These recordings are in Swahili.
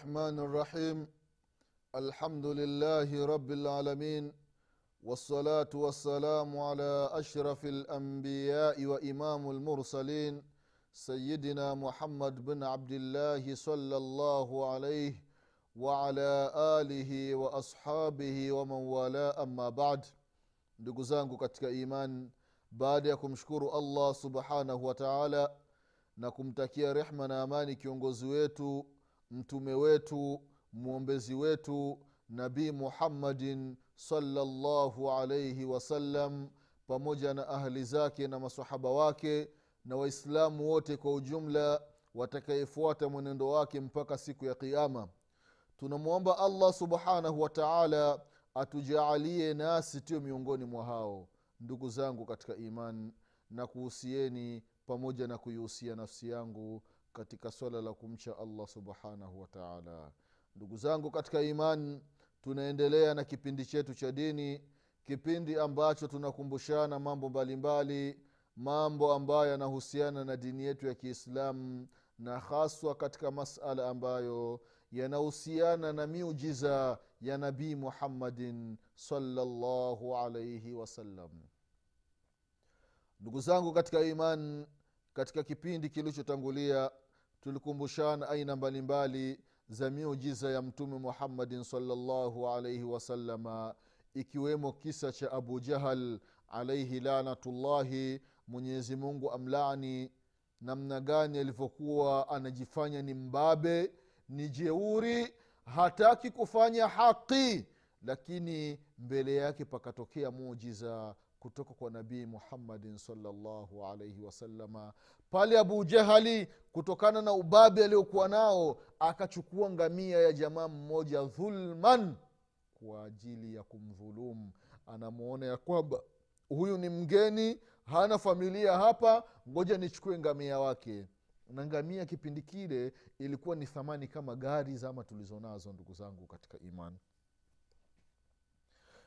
الرحمن الرحيم. الحمد لله رب العالمين والصلاة والسلام على أشرف الأنبياء وإمام المرسلين سيدنا محمد بن عبد الله صلى الله عليه وعلى آله وأصحابه ومن والاه. أما بعد ndugu zangu katika iman baada ya kumshukuru allah subhanahu wa taala na kumtakia rehma na amani kiongozi wetu mtume wetu mwombezi wetu nabii muhammadin salllahu alaihi wasallam pamoja na ahli zake na masahaba wake na waislamu wote kwa ujumla watakayefuata mwenendo wake mpaka siku ya qiama tunamwomba allah subhanahu wa taala atujaalie nasi tuyo miongoni mwa hao ndugu zangu katika iman na kuhusieni pamoja na kuihusia nafsi yangu katika swala la kumcha allah subhanahu wataala ndugu zangu katika iman tunaendelea na kipindi chetu cha dini kipindi ambacho tunakumbushana mambo mbalimbali mambo ambayo yanahusiana na dini yetu ya kiislamu na haswa katika masala ambayo yanahusiana na miujiza ya nabii muhammadin salllahu alaihi wasallam ndugu zangu katika iman katika kipindi kilichotangulia tulikumbushana aina mbalimbali za miujiza ya mtume muhammadin salllahu alaihi wasalama ikiwemo kisa cha abu jahal alaihi lanatullahi mwenyezi mungu amlani namna gani alivyokuwa anajifanya ni mbabe ni jeuri hataki kufanya haqi lakini mbele yake pakatokea mujiza kutoka kwa nabii muhammadin salllahu alaihi wasalama pale abu jahali kutokana na ubabe aliokuwa nao akachukua ngamia ya jamaa mmoja dhulman kwa ajili ya kumdhulumu. Anamwona ya kwamba huyu ni mgeni hana familia hapa ngoja nichukue ngamia wake. Na ngamia kipindi kile ilikuwa ni thamani kama gari zama tulizonazo ndugu zangu katika imani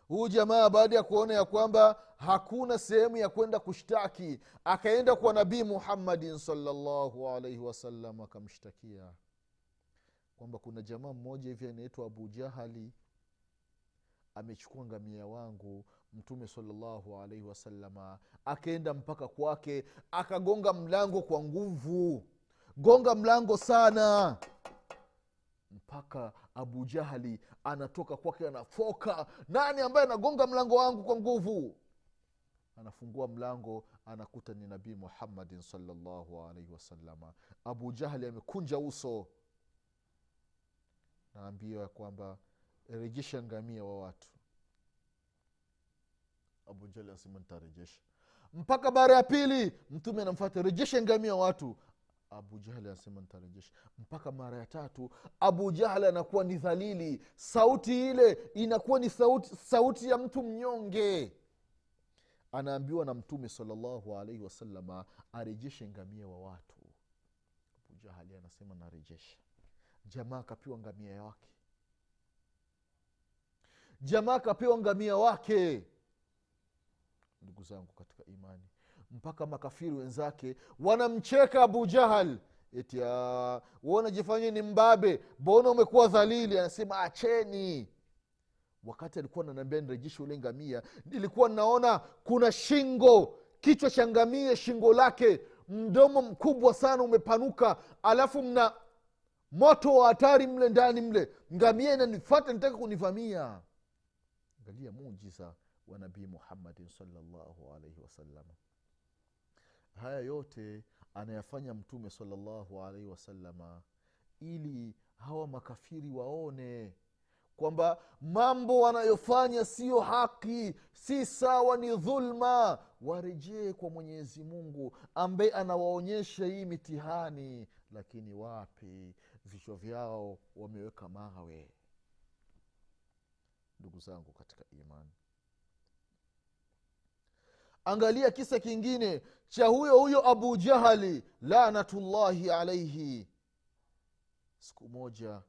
huyu jamaa baada ya kuona ya kwamba hakuna sehemu ya kwenda kushtaki akaenda kwa nabii muhammadin salllahu alaihi wasallam akamshtakia kwamba kuna jamaa mmoja hivi anaitwa abu jahali amechukua ngamia wangu mtume salllahu alaihi wasalama akaenda mpaka kwake akagonga mlango kwa nguvu. Gonga mlango sana mpaka abu jahali anatoka kwake anafoka. Nani ambaye anagonga mlango wangu kwa nguvu? Anafungua mlango anakuta ni nabii muhammadin salllahu alaihi wasalama abu jahali amekunja uso. Naambiwa ya kwamba rejesha ngamia wa watu. Abu jahali anasema nitarejesha. Mpaka bara ya pili mtume anamfata rejesha ngamia wa watu abu jahli anasema nitarejesha. Mpaka mara ya tatu abu jahli anakuwa ni dhalili. Sauti ile inakuwa ni sauti, sauti ya mtu mnyonge. Anaambiwa na mtume salllahu alaihi wasalama arejeshe ngamia wa watu. Abu jahali anasema narejesha. Jamaa akapewa ngamia wake jamaa akapewa ngamia wake. Ndugu zangu katika imani mpaka makafiri wenzake wanamcheka abu jahal. Eti wanajifanya ni mbabe mbona umekuwa dhalili? Anasema acheni. Wakati alikuwa nanambia nirejeshe ule ngamia nilikuwa naona kuna shingo kichwa cha ngamia shingo lake mdomo mkubwa sana umepanuka alafu mna moto wa hatari mle ndani mle. Ngamia inanifata nitaka kunivamia. Angalia mujiza wa nabii muhammadin salllahu alaihi wasallam haya yote anayafanya mtume salllahu alaihi wasalama ili hawa makafiri waone kwamba mambo wanayofanya siyo haki si sawa ni dhulma. Warejee kwa mwenyezi mungu ambaye anawaonyesha hii mitihani lakini wapi? Vichwa vyao wameweka mawe. Ndugu zangu katika imani angalia kisa kingine cha huyo huyo abu jahali lanatullahi alaihi siku moja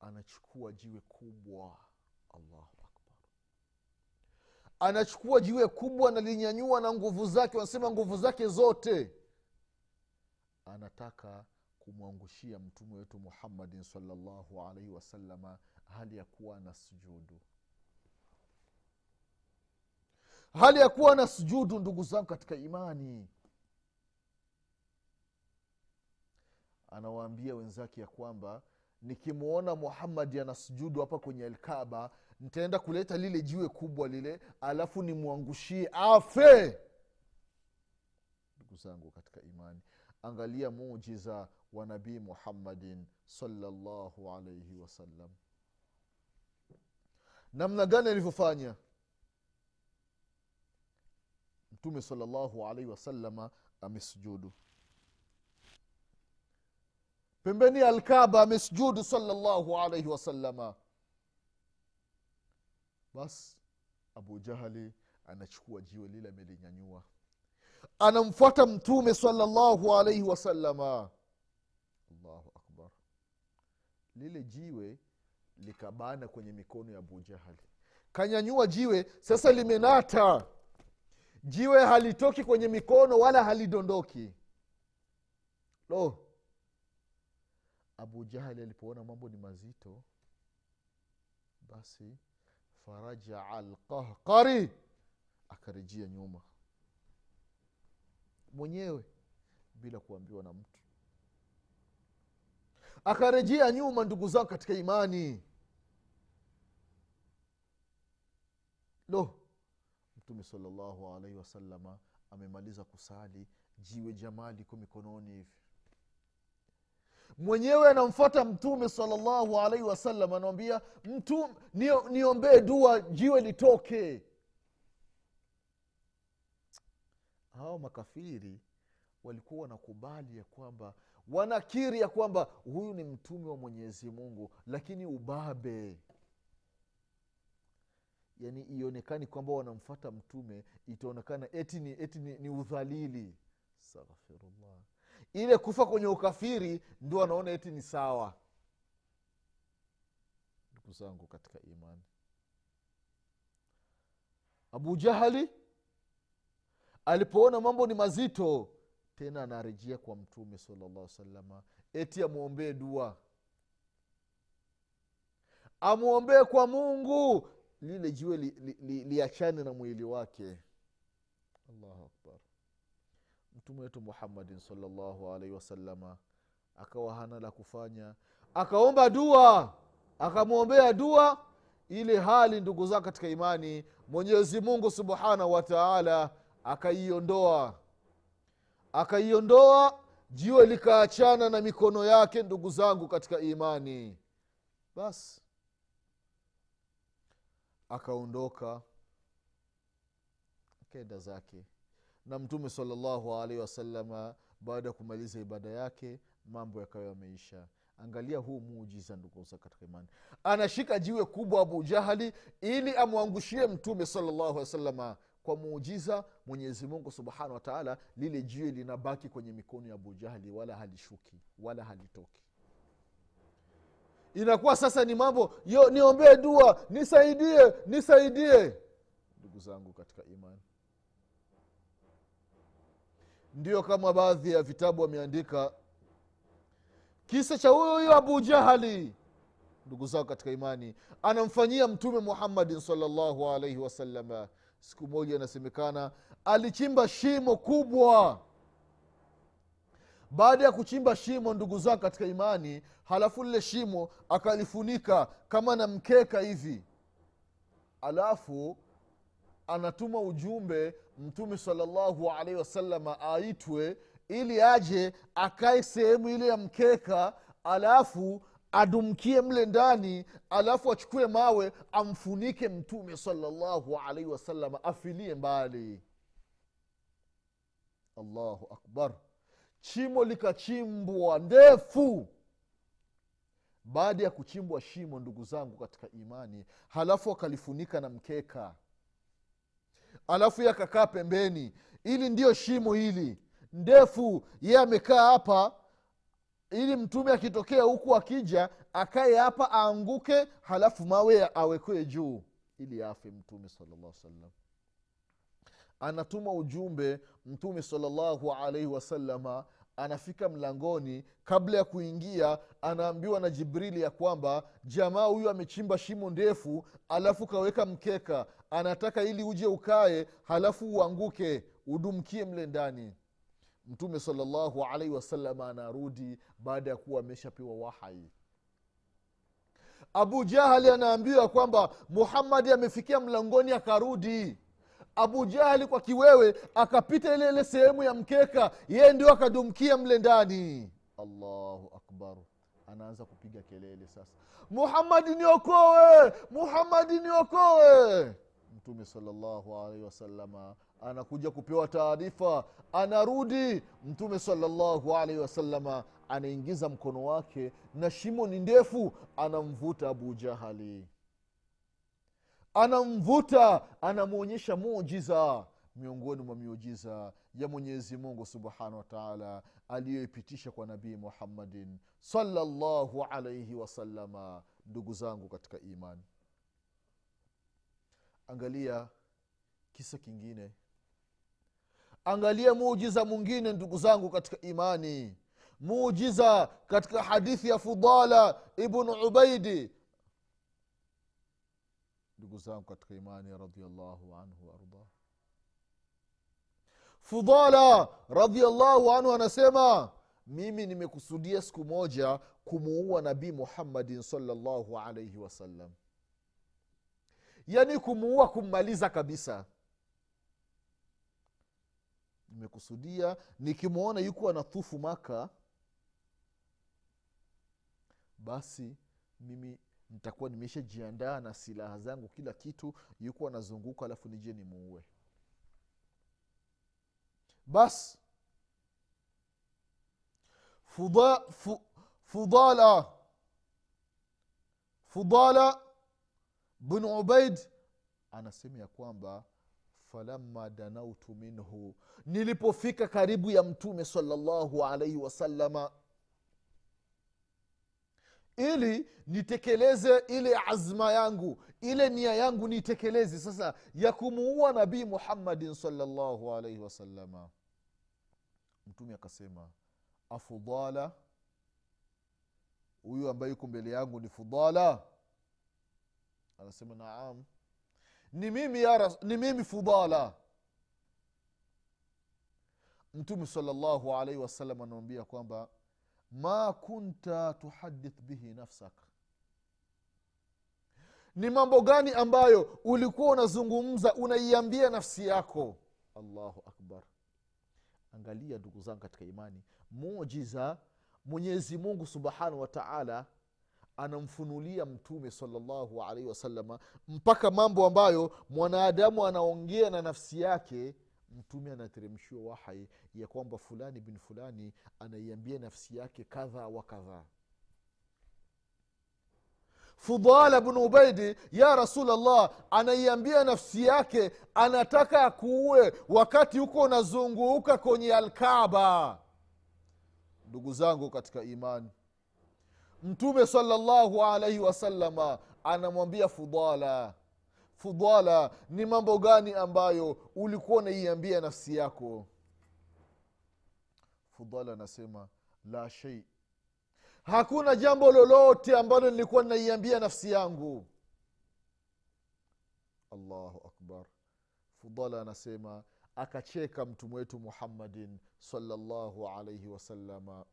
anachukua jiwe kubwa. Allahu akbar. Anachukua jiwe kubwa nalinyanyua na nguvu zake wanasema nguvu zake zote. Anataka kumwangushia mtume wetu muhammadin salllahu alaihi wasalama hali ya kuwa na sujudu hali ya kuwa na sujudu ndugu zangu katika imani. Anawaambia wenzake ya kwamba nikimwona muhammadi anasujudu hapa kwenye alkaba nitaenda kuleta lile jiwe kubwa lile alafu nimwangushie afe. Ndugu zangu katika imani. Angalia mujiza wa nabii muhammadin salllahu alaihi wasallam namna gani alivyofanya mtume salllahu alaihi wasalama amesujudu pembeni alkaba amesujudu salllahu alaihi wasalama bas abu jahali anachukua jiwe lile amelinyanyua. Anamfuata mtume salllahu alaihi wasalama allahu akbar. Lile jiwe likabana kwenye mikono ya abu jahali. Kanyanyua jiwe sasa limenata jiwe halitoki kwenye mikono wala halidondoki. Lo. Abu jahali alipoona mambo ni mazito basi farajaa lqahqari akarejea nyuma. Mwenyewe bila kuambiwa na mtu. Akarejea nyuma ndugu zangu katika imani. Lo mtume salllahu alaihi wasalama amemaliza kusali jiwe jamaa liko mikononi hivi. Mwenyewe anamfata mtume salllahu alaihi wasallam anamwambia mtu nio, niombee dua jiwe litoke. Hawa makafiri walikuwa wanakubali ya kwamba wanakiri ya kwamba huyu ni mtume wa mwenyezi mungu lakini ubabe yani ionekani kwamba wanamfata mtume itaonekana eti ni, eti ni, ni udhalili. Astaghfirullah. Ile kufa kwenye ukafiri ndio wanaona eti ni sawa. Ndugu zangu katika imani. Abu jahali alipoona mambo ni mazito tena anarejea kwa mtume salllah salama eti amwombee dua. Amwombee kwa mungu lile jiwe liachane li, li, li na mwili wake. Allahu akbar. Mtume wetu muhammadin salllahu alaihi wasalama akawa hana la kufanya. Akaomba dua akamwombea dua ile hali ndugu zao katika imani mwenyezi mungu subhanahu wataala akaiondoa. Akaiondoa jiwe likaachana na mikono yake ndugu zangu katika imani. Basi akaondoka kenda zake. Na mtume salllahu alaihi wasalama baada ya kumaliza ibada yake mambo yakawa yameisha. Angalia huu muujiza nduguza katika imani. Anashika jiwe kubwa abu jahali ili amwangushie mtume salllahu alih wasalama kwa muujiza mwenyezi mungu subhanahu wataala lile jiwe linabaki kwenye mikono ya abu jahali wala halishuki wala halitoki inakuwa sasa ni mambo niombee dua nisaidie nisaidie. Ndugu zangu katika imani ndio kama baadhi ya vitabu wameandika kisa cha huyo huyo abu jahali ndugu zao katika imani anamfanyia mtume muhammadin salllahu alaihi wasalama siku moja inasemekana alichimba shimo kubwa baada ya kuchimba shimo ndugu zao katika imani halafu lile shimo akalifunika kama na mkeka hivi. Alafu anatuma ujumbe mtume salllahu alaihi wasalama aitwe ili aje akae sehemu ile ya mkeka alafu adumkie mle ndani alafu achukue mawe amfunike mtume salallahu alaihi wasalama afilie mbali. Allahu akbar chimo likachimbwa ndefu. Baada ya kuchimbwa shimo ndugu zangu katika imani halafu akalifunika na mkeka. Alafu ye akakaa pembeni. Ili ndiyo shimo hili. Ndefu ye amekaa hapa. Ili mtume akitokea huku akija akaye hapa aanguke halafu mawe awekwe juu. Ili afe mtume salllah salam anatuma ujumbe mtume salllahu alaihi wasalama anafika mlangoni kabla ya kuingia anaambiwa na jibrili ya kwamba jamaa huyu amechimba shimo ndefu alafu kaweka mkeka. Anataka ili uje ukae halafu uanguke udumkie mle ndani. Mtume salllahu alaihi wasalama anarudi baada ya kuwa ameshapewa wahai. Abu jahali anaambiwa kwamba muhammadi amefikia mlangoni akarudi abu jahali kwa kiwewe akapita ile ile sehemu ya mkeka yeye ndio akadumkia mle ndani. Allahu akbar. Anaanza kupiga kelele sasa. Muhammadi niokowe muhammadi niokowe mtume salllahu alaihi wasalama anakuja kupewa taarifa anarudi. Mtume salllahu alaihi wasalama anaingiza mkono wake na shimo ni ndefu anamvuta abu jahali anamvuta anamwonyesha mujiza miongoni mwa miujiza ya mwenyezi mungu subhanahu wa taala aliyoipitisha kwa nabii muhammadin salllahu alaihi wasalama ndugu zangu katika imani. Angalia kisa kingine. Angalia muujiza mwingine ndugu zangu katika imani. Muujiza katika hadithi ya fudala ibnu ubaidi ndugu zangu katika imani radiallahu anhu waardah fudala radiallahu anhu anasema mimi nimekusudia siku moja kumuua nabii muhammadin salllahu alaihi wasallam yaani kumuua kummaliza kabisa. Nimekusudia nikimwona yuko anathufu maka basi mimi nitakuwa nimeshajiandaa na silaha zangu kila kitu yuko anazunguka alafu nije nimuue. Basi fuda, fu, fudala fudala bn ubaid anasema ya kwamba falamma danautu minhu. Nilipofika karibu ya mtume salllahu alaihi wasalama ili nitekeleze ile azma yangu ile nia yangu niitekeleze sasa ya kumuua nabii muhammadin salllahu alaihi wasalama mtume akasema afudala huyu ambaye yuko mbele yangu ni fudala anasema naam ni mimi ya ni mimi fudala mtume salllahu alaihi wasallam anaambia kwamba ma kunta tuhadith bihi nafsak. Ni mambo gani ambayo ulikuwa unazungumza unaiambia nafsi yako? Allahu akbar. Angalia ndugu zangu katika imani mujiza mwenyezi mungu subhanahu wa taala anamfunulia mtume salllahu alaihi wasalama mpaka mambo ambayo mwanadamu anaongea na nafsi yake mtume anateremshiwa wahai ya kwamba fulani bin fulani anaiambia nafsi yake kadha wa kadhaa fudala bnu ubaidi ya rasulllah anaiambia nafsi yake anataka akuue wakati huko unazunguka kwenye alkaba ndugu zangu katika imani mtume salllahu alaihi wasalama anamwambia fudala fudala ni mambo gani ambayo ulikuwa unaiambia nafsi yako? Fudala anasema la shei hakuna jambo lolote ambalo nilikuwa ninaiambia nafsi yangu. Allahu akbar. Fudala anasema akacheka mtume wetu muhammadin salllahu alaihi wasalama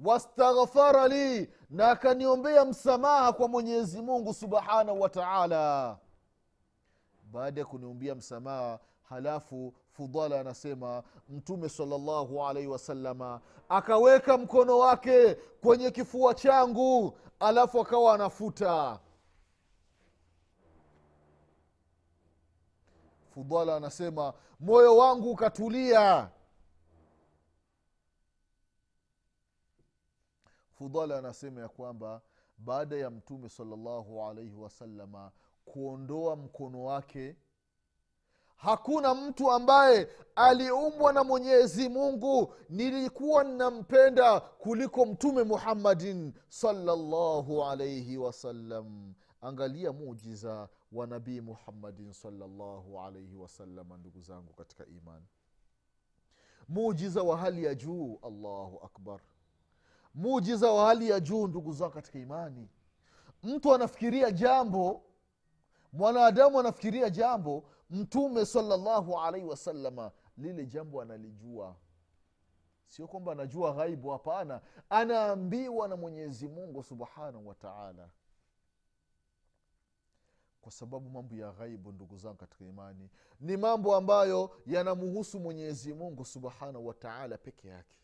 wastaghfara li na akaniombea msamaha kwa mwenyezi mungu subhanahu wa taala. Baada ya kuniombea msamaha halafu fudala anasema mtume salllahu alaihi wasalama akaweka mkono wake kwenye kifua changu alafu akawa anafuta. Fudala anasema moyo wangu ukatulia fudala anasema ya kwamba baada ya mtume salllahu alaihi wasalama kuondoa mkono wake hakuna mtu ambaye aliumbwa na mwenyezi mungu. Nilikuwa ninampenda kuliko mtume muhammadin salllahu alaihi wasallam angalia mujiza wa nabii muhammadin salllahu alaihi wasalama ndugu zangu katika imani. Mujiza wa hali ya juu allahu akbar mujiza wa hali ya juu ndugu zao katika imani. Mtu anafikiria jambo mwanadamu anafikiria jambo mtume salallahu alaihi wasalama lile jambo analijua. Sio kwamba anajua ghaibu hapana. Anaambiwa na mwenyezi mungu subhanahu wa taala. Kwa sababu mambo ya ghaibu ndugu zangu katika imani ni mambo ambayo yanamuhusu mwenyezi mungu subhanahu wa taala peke yake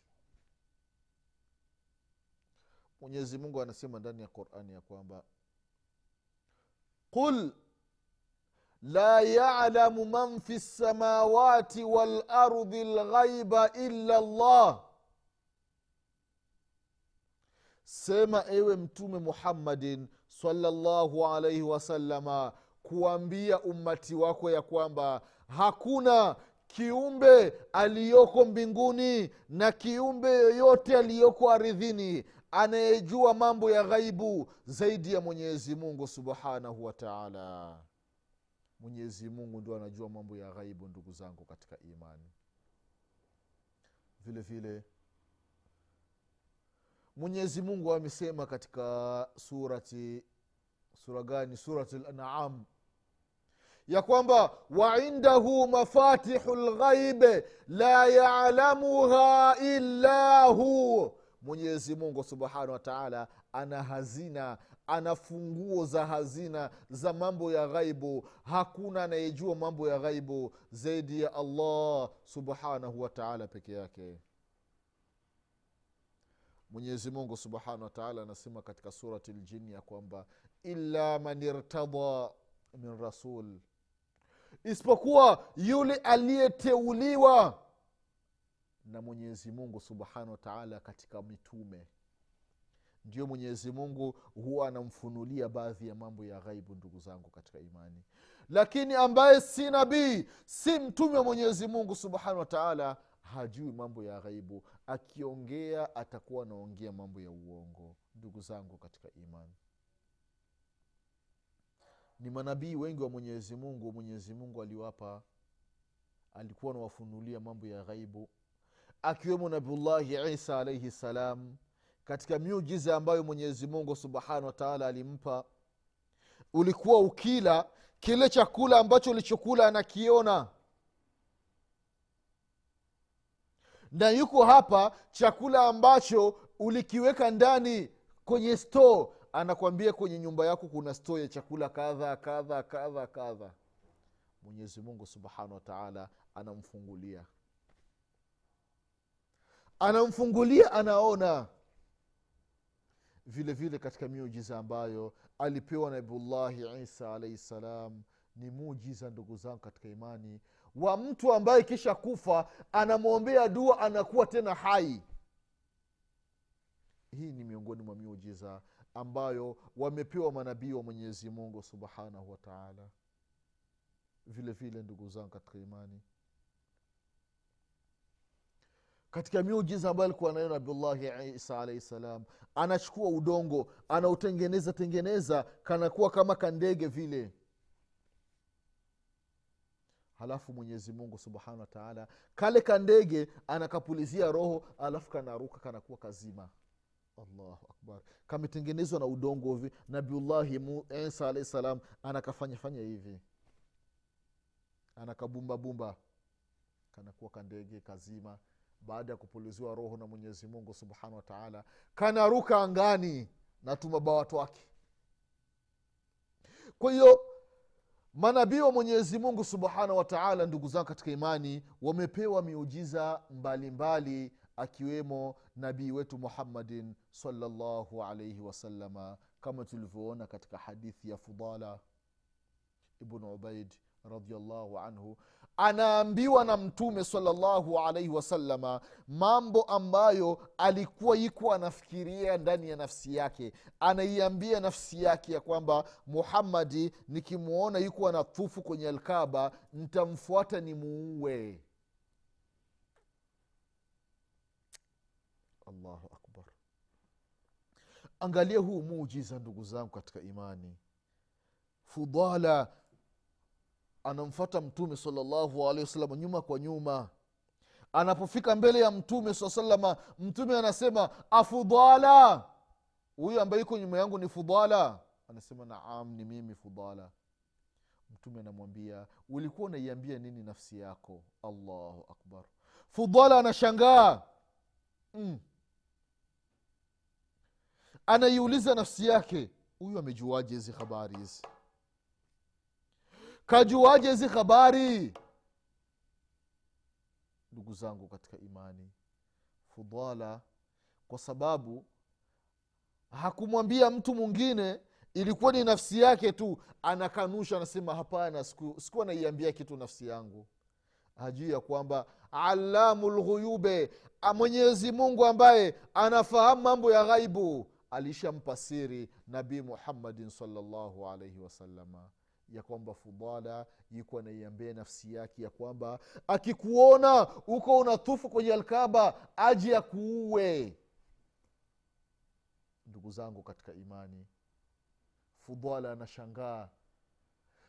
mwenyezi mungu anasema ndani ya qurani ya kwamba qul la yalamu man fi lsamawati walardi lghaiba illa llah sema ewe mtume muhammadin salllahu alaihi wasalama kuambia ummati wako ya kwamba hakuna kiumbe aliyoko mbinguni na kiumbe yoyote aliyoko aridhini anayejua mambo ya ghaibu zaidi ya mwenyezi mungu subhanahu wa taala. Mwenyezi mungu ndio anajua mambo ya ghaibu ndugu zangu katika imani. Vile vile mwenyezi mungu amesema katika surati sura gani? Surati lanam ya kwamba waindahu mafatihu lghaibe la yalamuha illa hu mwenyezi mungu subhanahu wa ana hazina ana funguo za hazina za mambo ya ghaibu. Hakuna anayejua mambo ya ghaibu zaidi ya allah subhanahu wa taala peke yake. Mwenyezi mungu subhanahu wa anasema katika surati ljini ya kwamba illa man irtada min rasul. Isipokuwa yule aliyeteuliwa na mwenyezi mungu subhanahu wataala katika mitume. Ndio mwenyezi mungu huwa anamfunulia baadhi ya mambo ya ghaibu ndugu zangu katika imani. Lakini ambaye si nabii si mtume wa mwenyezi mungu subhanahu wataala hajui mambo ya ghaibu. Akiongea atakuwa anaongea mambo ya uongo ndugu zangu katika imani. Ni manabii wengi wa mwenyezi mungu mwenyezi mungu aliwapa alikuwa anawafunulia mambo ya ghaibu akiwemo nabiullahi isa alaihi salam katika miujiza ambayo mwenyezi mungu subhanahu wataala alimpa ulikuwa ukila kile chakula ambacho ulichokula anakiona. Na yuko hapa chakula ambacho ulikiweka ndani kwenye store anakwambia kwenye nyumba yako kuna store ya chakula kadha kadha kadha kadha. Mwenyezi mungu subhanahu wa taala anamfungulia anamfungulia anaona. Vile vile katika miujiza ambayo alipewa nabiullahi isa alaihi ssalam ni mujiza ndugu zangu katika imani. Wa mtu ambaye kisha kufa anamwombea dua anakuwa tena hai. Hii ni miongoni mwa miujiza ambayo wamepewa manabii wa mwenyezi mungu subhanahu wataala vile vile ndugu zangu katika imani katika miujiza ambayo alikuwa nayo nabiullahi isa alaihi salam. Anachukua udongo anautengeneza tengeneza kanakuwa kama kandege vile. Halafu mwenyezi mungu subhanahu wataala kale kandege anakapulizia roho alafu kanaruka kanakuwa kazima. Allahu akbar. Kametengenezwa na udongo hivi. Nabiullahi isa alahi salam anakafanyafanya hivi. Anakabumbabumba kanakuwa kandege kazima baada ya kupuliziwa roho na mwenyezi mungu subhanahu wa taala kanaruka angani na tumabawa twake. Kwa hiyo manabii wa mwenyezi mungu subhanahu wa taala ndugu zangu katika imani wamepewa miujiza mbalimbali akiwemo nabii wetu muhammadin salllahu alaihi wasalama kama tulivyoona katika hadithi ya fudala ibnu ubaid radiallahu anhu anaambiwa na mtume salllahu alaihi wasalama mambo ambayo alikuwa iko anafikiria ndani ya nafsi yake. Anaiambia nafsi yake ya kwamba muhammadi nikimwona yuko anatufu kwenye alkaba ntamfuata ni muue allahu akbar. Angalia huu muujiza ndugu zangu katika imani. Fudala anamfata mtume wasalama nyuma kwa nyuma. Anapofika mbele ya mtume saa salama mtume anasema afudala huyu ambaye iko nyuma yangu ni fudala anasema naam ni mimi fudala mtume anamwambia ulikuwa unaiambia nini nafsi yako? Allahu akbar. Fudala anashangaa. Mm. anaiuliza nafsi yake huyu amejuaje hizi habari hizi kajuaje hizi habari? Ndugu zangu katika imani fudala kwa sababu hakumwambia mtu mwingine ilikuwa ni nafsi yake tu anakanusha anasema hapana sikuwa naiambia kitu nafsi yangu. Hajui ya kwamba alamu lghuyube mwenyezi mungu ambaye anafahamu mambo ya ghaibu alishampa siri nabii muhammadin salllahu alaihi wasalama ya kwamba fudala yuko anaiambia nafsi yake ya kwamba akikuona uko unatufu kwenye alkaba aji akuue. Ndugu zangu katika imani fudala anashangaa.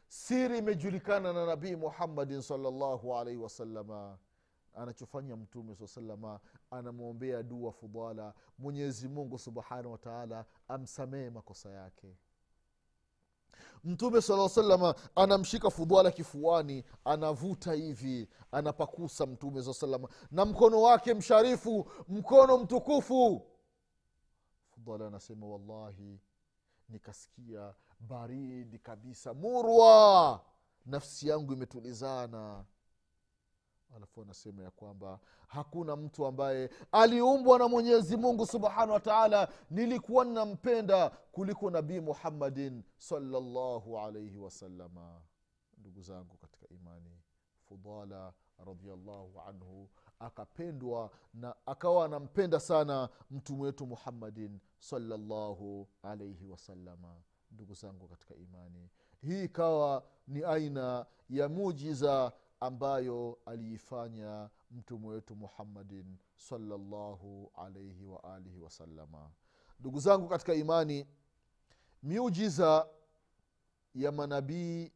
Siri imejulikana na nabii muhammadin salllahu alaihi wasalama anachofanya mtume saa salama anamwombea dua fudala mwenyezi mungu subhanahu wataala amsamehe makosa yake mtume sala salama anamshika fudhala kifuani anavuta hivi anapakusa mtume saa salama na mkono wake msharifu mkono mtukufu. Fudhala anasema wallahi nikasikia baridi kabisa murwa. Nafsi yangu imetulizana alafu anasema ya kwamba hakuna mtu ambaye aliumbwa na mwenyezi mungu subhanahu wa taala nilikuwa ninampenda kuliko nabii muhammadin salllahu alaihi wasalama ndugu zangu katika imani fudala radiallahu anhu akapendwa na akawa anampenda sana mtume wetu muhammadin salllahu alaihi wasalama ndugu zangu katika imani hii ikawa ni aina ya mujiza ambayo aliifanya mtume wetu muhammadin salllahu alaihi waalihi wasalama ndugu zangu katika imani miujiza ya manabii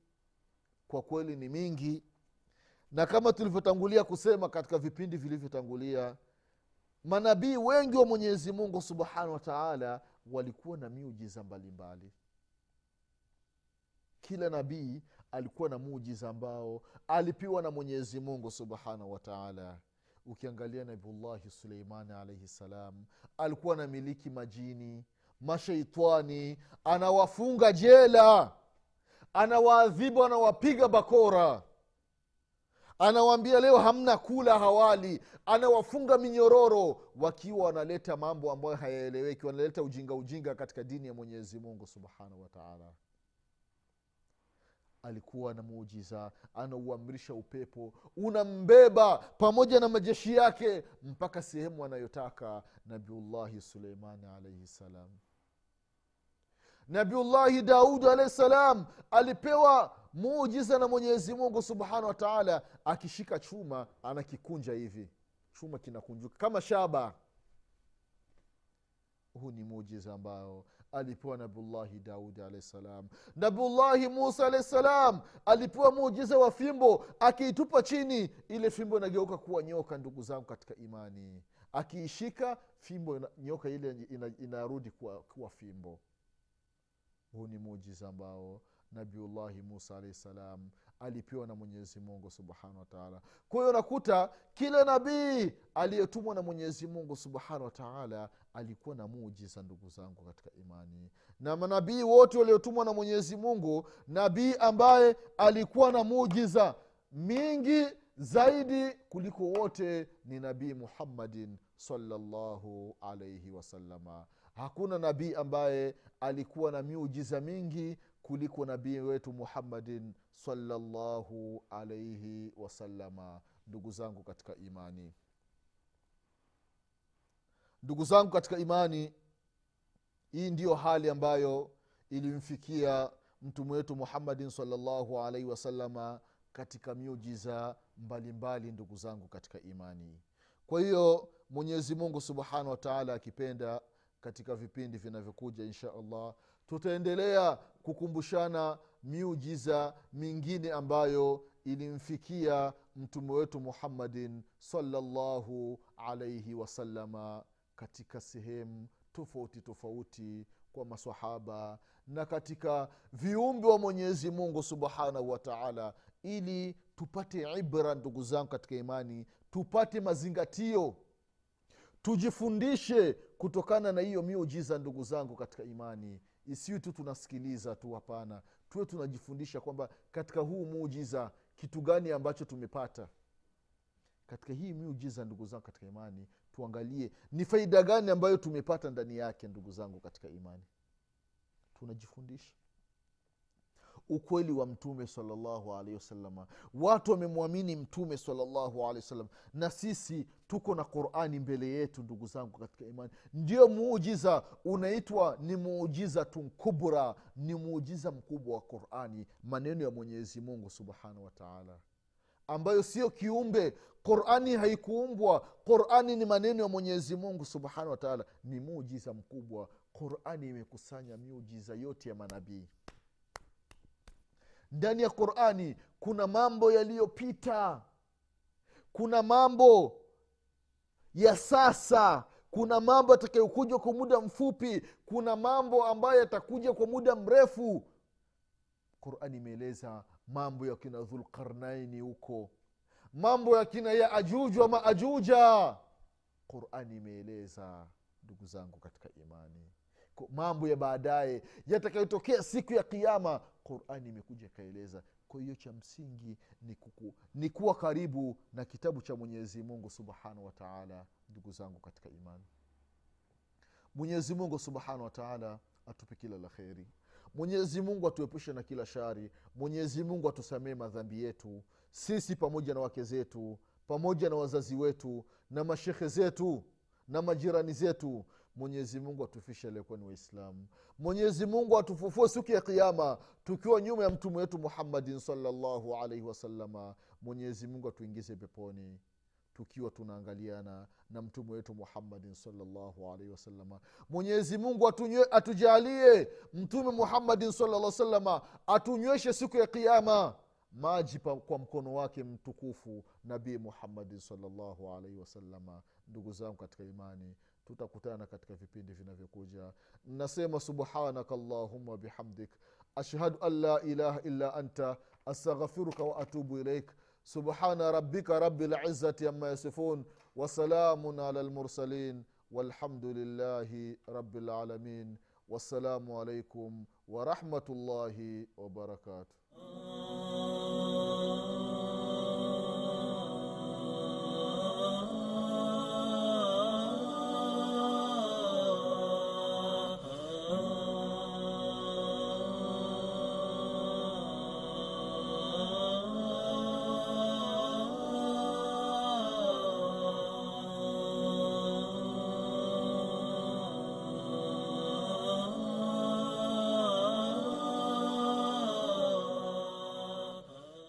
kwa kweli ni mingi na kama tulivyotangulia kusema katika vipindi vilivyotangulia manabii wengi wa mwenyezi mungu subhanahu wa taala walikuwa na miujiza mbalimbali kila nabii alikuwa na mujiza ambao alipiwa na mwenyezi mungu subhanahu wataala ukiangalia nabiullahi suleimani alaihi ssalam alikuwa na miliki majini masheitani anawafunga jela anawaadhibu anawapiga bakora. Anawaambia leo hamna kula hawali anawafunga minyororo wakiwa wanaleta mambo ambayo hayaeleweki wanaleta ujinga ujinga katika dini ya mwenyezi mungu subhanahu wataala alikuwa na muujiza anauamrisha upepo unambeba pamoja na majeshi yake mpaka sehemu anayotaka nabiullahi suleimani alaihi salam. Nabiullahi daudi alahi salam alipewa muujiza na mwenyezi mungu subhanahu wa akishika chuma anakikunja hivi. Chuma kinakunjuka kama shaba. Huu ni muujiza ambao alipewa nabiullahi daudi alahi salam. Nabiullahi musa alahi salam alipewa muujiza wa fimbo akiitupa chini ile fimbo inageuka kuwa nyoka ndugu zangu katika imani. Akiishika fimbo nyoka ile ina- inarudi kuwa, kuwa fimbo. Huu ni muujiza ambao nabiullahi musa alahi salam alipewa na mwenyezi mungu subhanahu wataala kwa hiyo nakuta kila nabii aliyetumwa na mwenyezi mungu subhanahu wataala alikuwa na mujiza ndugu zangu katika imani. Na manabii wote waliotumwa na mwenyezi mungu nabii ambaye alikuwa na mujiza mingi zaidi kuliko wote ni nabii muhammadin salllahu alaihi wasalama hakuna nabii ambaye alikuwa na miujiza mingi kuliko nabii wetu muhammadin salllahu alaihi wasalama ndugu zangu katika imani. Ndugu zangu katika imani hii ndiyo hali ambayo ilimfikia mtume wetu muhammadin salllahu alaihi wasalama katika miujiza mbalimbali ndugu zangu katika imani. Kwa hiyo mwenyezi mungu subhanahu wataala akipenda katika vipindi vinavyokuja insha allah. Tutaendelea kukumbushana miujiza mingine ambayo ilimfikia mtume wetu muhammadin salllahu alaihi wasalama katika sehemu tofauti tofauti kwa masahaba na katika viumbe wa mwenyezi mungu subhanahu wa taala ili tupate ibra ndugu zangu katika imani tupate mazingatio tujifundishe kutokana na hiyo miujiza ndugu zangu katika imani isiwi tu tunasikiliza tu hapana. Tuwe tunajifundisha kwamba katika huu muujiza kitu gani ambacho tumepata? Katika hii miujiza ndugu zangu katika imani tuangalie ni faida gani ambayo tumepata ndani yake ndugu zangu katika imani. Tunajifundisha ukweli wa mtume salllahu alehi wasalama watu wamemwamini mtume salllahu alehi wasallam. Na sisi tuko na qurani mbele yetu ndugu zangu katika imani. Ndio muujiza unaitwa ni muujiza tunkubra ni muujiza mkubwa wa qurani maneno ya mwenyezi mungu subhanahu wataala ambayo sio kiumbe. Qurani haikuumbwa. Qurani ni maneno ya mwenyezi mungu subhanahu wataala ni muujiza mkubwa. Qurani imekusanya miujiza yote ya manabii ndani ya qurani kuna mambo yaliyopita. Kuna mambo ya sasa. Kuna mambo yatakayokuja kwa muda mfupi. Kuna mambo ambayo yatakuja kwa muda mrefu. Qurani imeeleza mambo ya kina dhulqarnaini huko. Mambo ya kina ya ajuju wa maajuja qurani imeeleza ndugu zangu katika imani. Mambo ya baadaye yatakayotokea siku ya kiama qurani imekuja ikaeleza. Kwa hiyo cha msingi ni, kuku, ni kuwa karibu na kitabu cha mwenyezi mungu subhanahu wataala ndugu zangu katika imani. Mwenyezi mungu subhanahu wataala atupe kila la kheri. Mwenyezi mungu atuepushe na kila shari. Mwenyezi mungu atusamee madhambi yetu. Sisi pamoja na wake zetu pamoja na wazazi wetu na mashekhe zetu na majirani zetu mwenyezi mungu atufishe aliyekuwa ni waislamu. Mwenyezi mungu atufufue siku ya kiama tukiwa nyuma ya mtume wetu muhammadin salllahu alaihi wasalama mwenyezi mungu atuingize peponi tukiwa tunaangaliana na mtume wetu muhammadin salllahu alaihi wasalama mwenyezi mungu atujalie mtume muhammadin salaa salama atunyweshe siku ya kiama maji kwa mkono wake mtukufu nabii muhammadin salllahu alaihi wasalama ndugu zangu katika imani tutakutana katika vipindi vinavyokuja. Nasema subhanaka allahuma bihamdik ashhadu an la ilaha illa anta astaghfiruka waatubu ilaik. Subhana rabika rabi lizati ama yasifun wasalamun ala lmursalin walhamdu lillahi rabi lalamin wassalamu alaikum warahmatullahi wabarakatuh